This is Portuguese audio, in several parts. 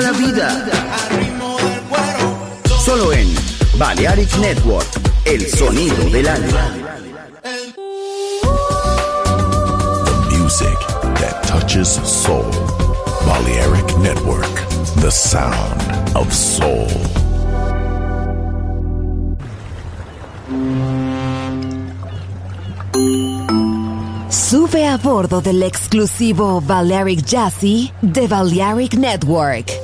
La vida. Solo en Balearic Network, el sonido del alma. The music that touches soul. Balearic Network, the sound of soul. Sube a bordo del exclusivo Balearic Jazzy de Balearic Network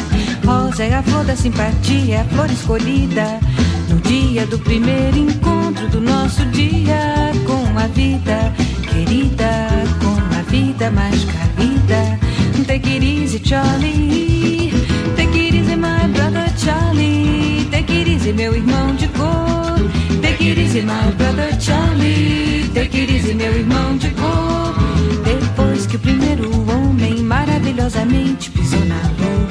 Rosa é a flor da simpatia, é a flor escolhida no dia do primeiro encontro do nosso dia com a vida querida, com a vida mais carida. Take it easy, Charlie. Take it easy, my brother Charlie. Take it easy, meu irmão de cor. Take it easy, my brother Charlie. Take it easy, meu irmão de cor. Depois que o primeiro homem maravilhosamente pisou na lua,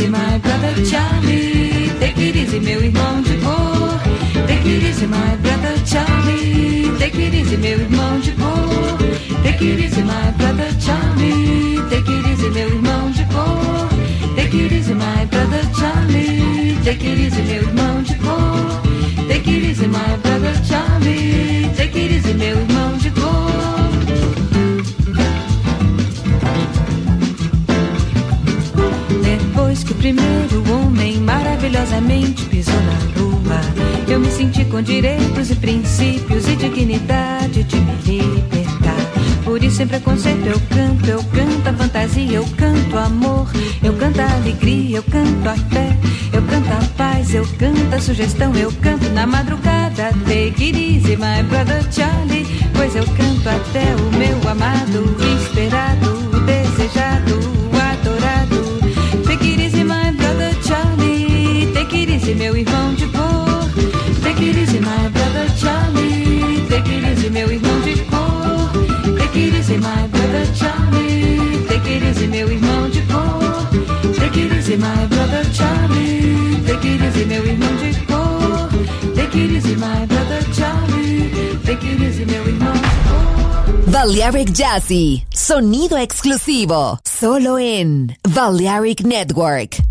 easy, my brother Charlie, take it easy, meu irmão de cor. Take it easy, my brother Charlie, take it easy, meu irmão de cor. Take it easy, my brother Charlie, take it easy, meu irmão de cor. Take it easy, my brother Charlie, take it easy, meu irmão de cor. Take it easy, my brother Charlie, take it easy, meu irmão maravilhosamente pisou na lua, eu me senti com direitos e princípios e dignidade de me libertar. Por isso, sem preconceito, eu canto, eu canto a fantasia, eu canto amor, eu canto a alegria, eu canto a fé, eu canto a paz, eu canto a sugestão, eu canto na madrugada. Take it easy, my brother Charlie, pois eu canto até o meu amado, esperado, my brother Charlie, take it easy, meu irmão de cor. Take it easy, my brother Charlie, take it easy, meu irmão de cor. Balearic Jazzy, sonido exclusivo, solo en Balearic Network.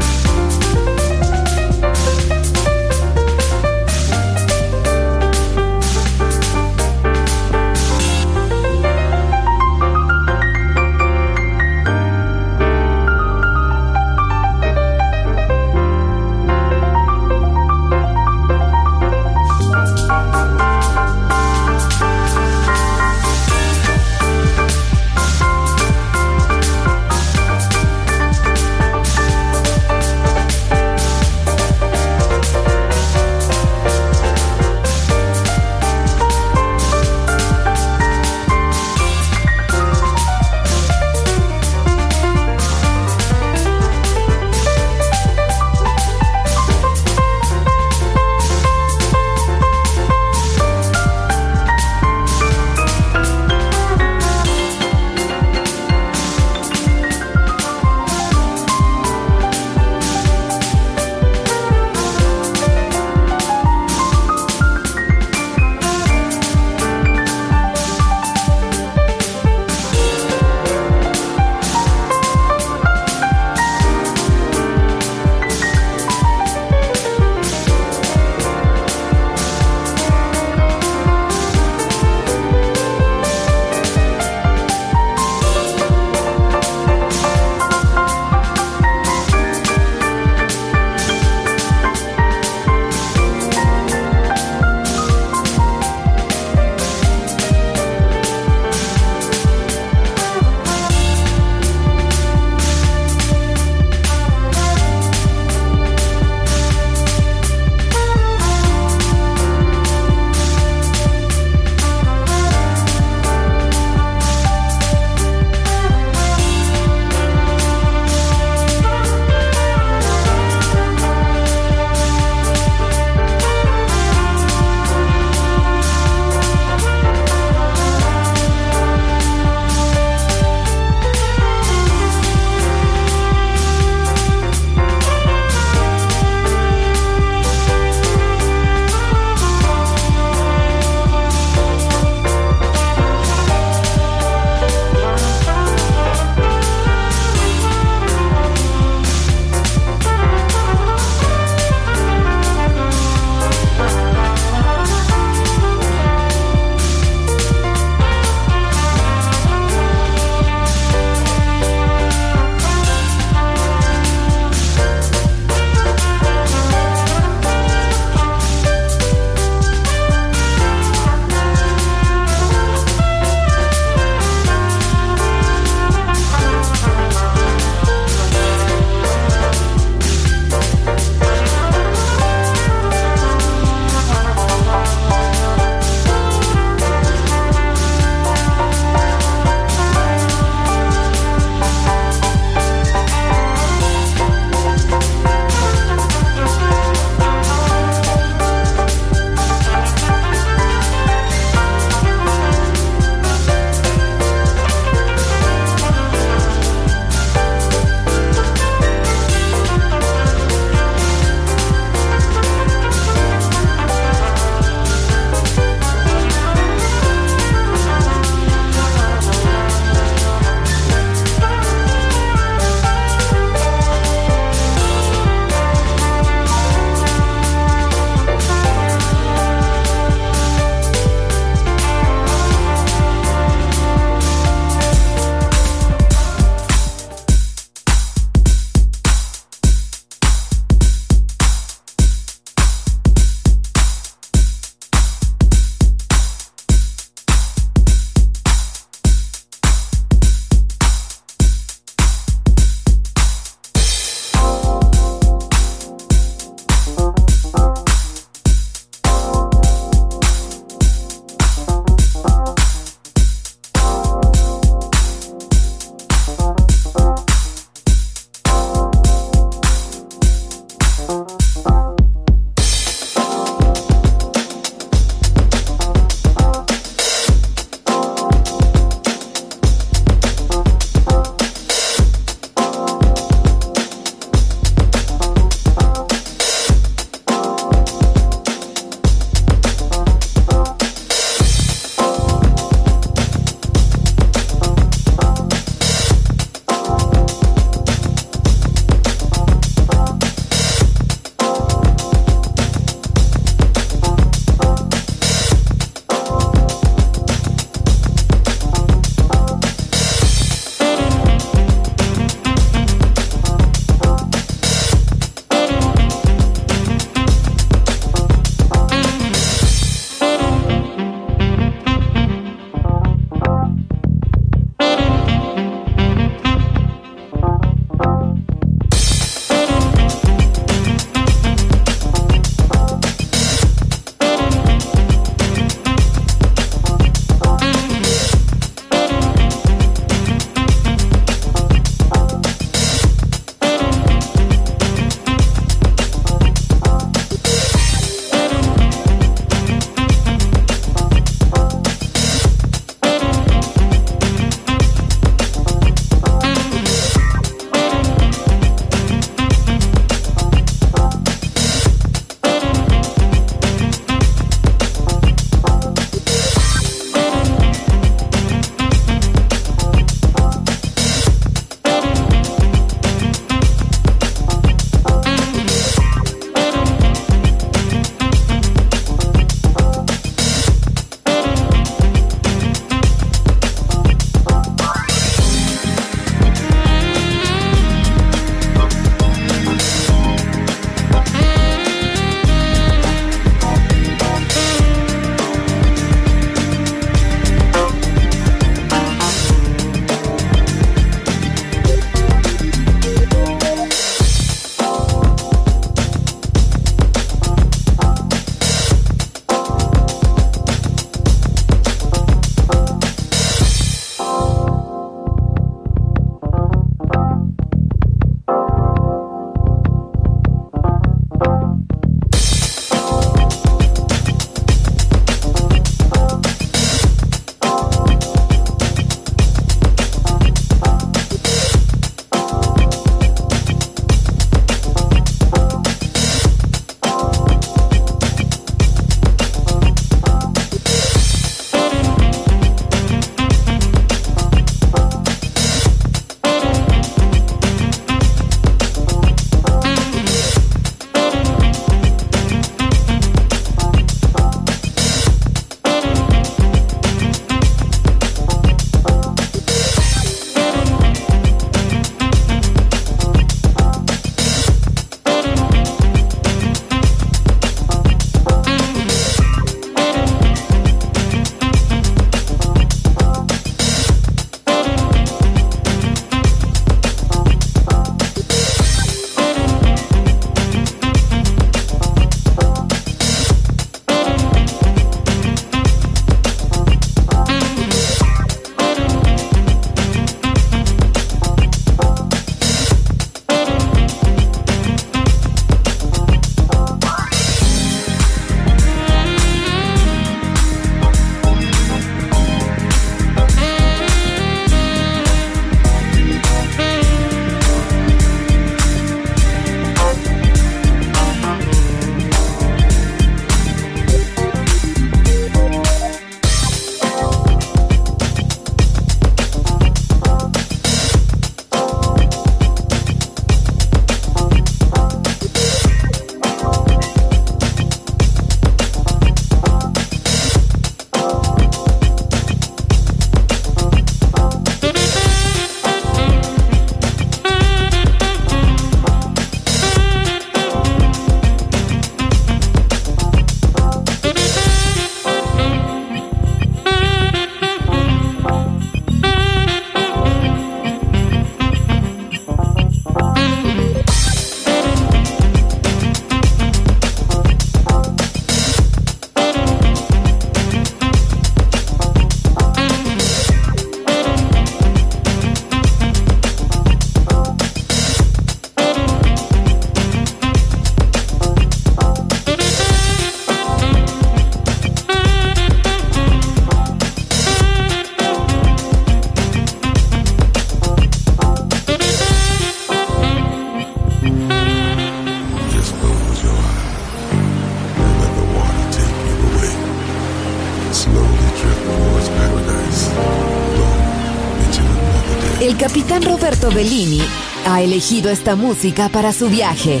Bellini ha elegido esta música para su viaje.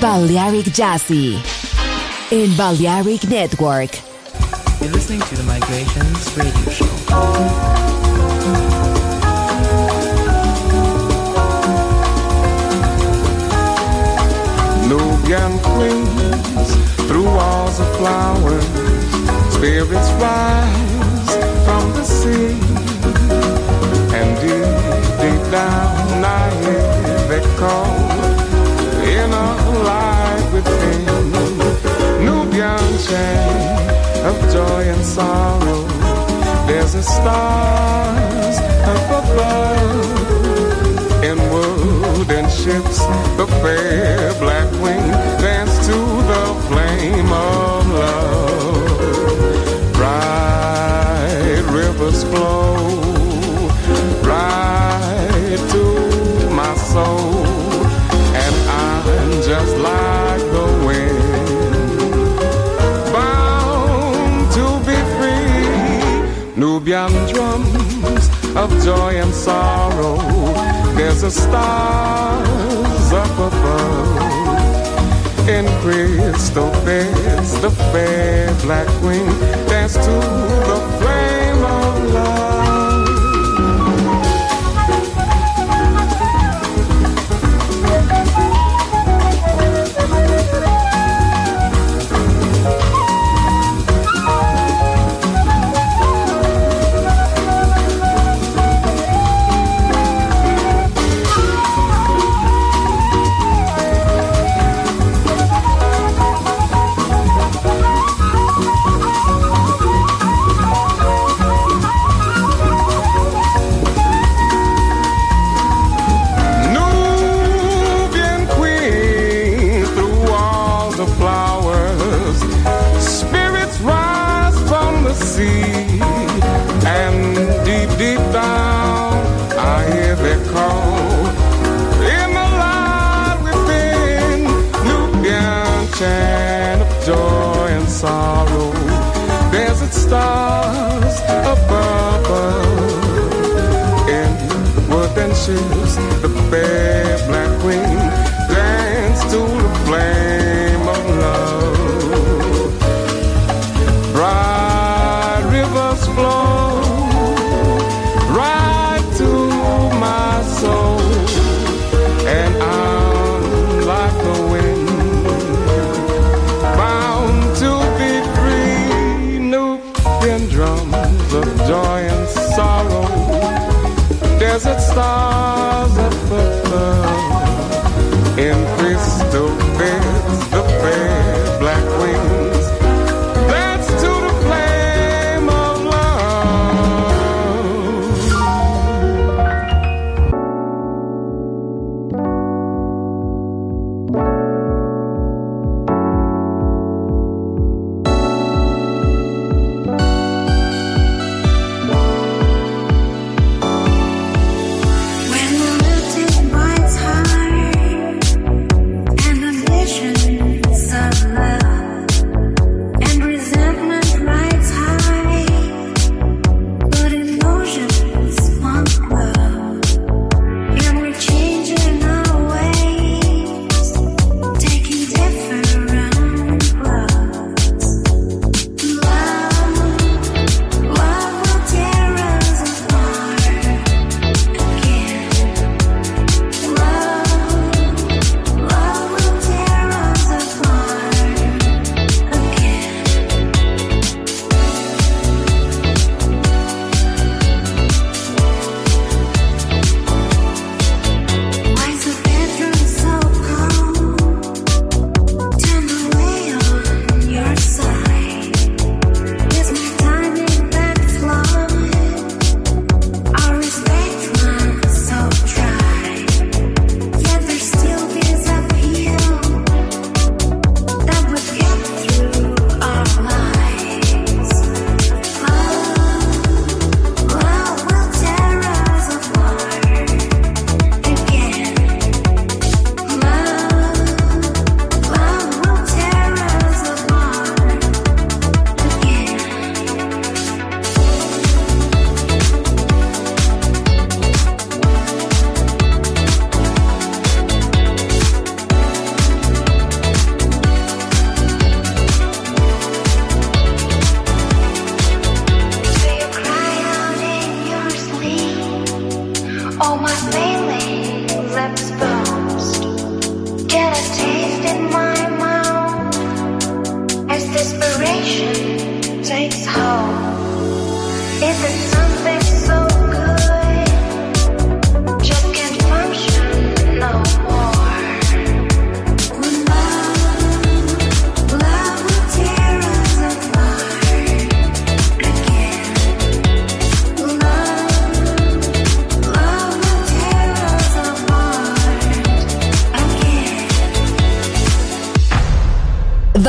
Balearic Jazzy. En Balearic Network. You're listening to the Migrations Radio Show. Nubian queens through walls of flowers, spirits rise from the sea, down I hear they call in a light within. Nubian chain of joy and sorrow, there's a stars up above in wooden ships, the fair black wing dance to the flame of Nubian drums of joy and sorrow. There's a stars up above in crystal beds. The fair black wing dance to the flame of love.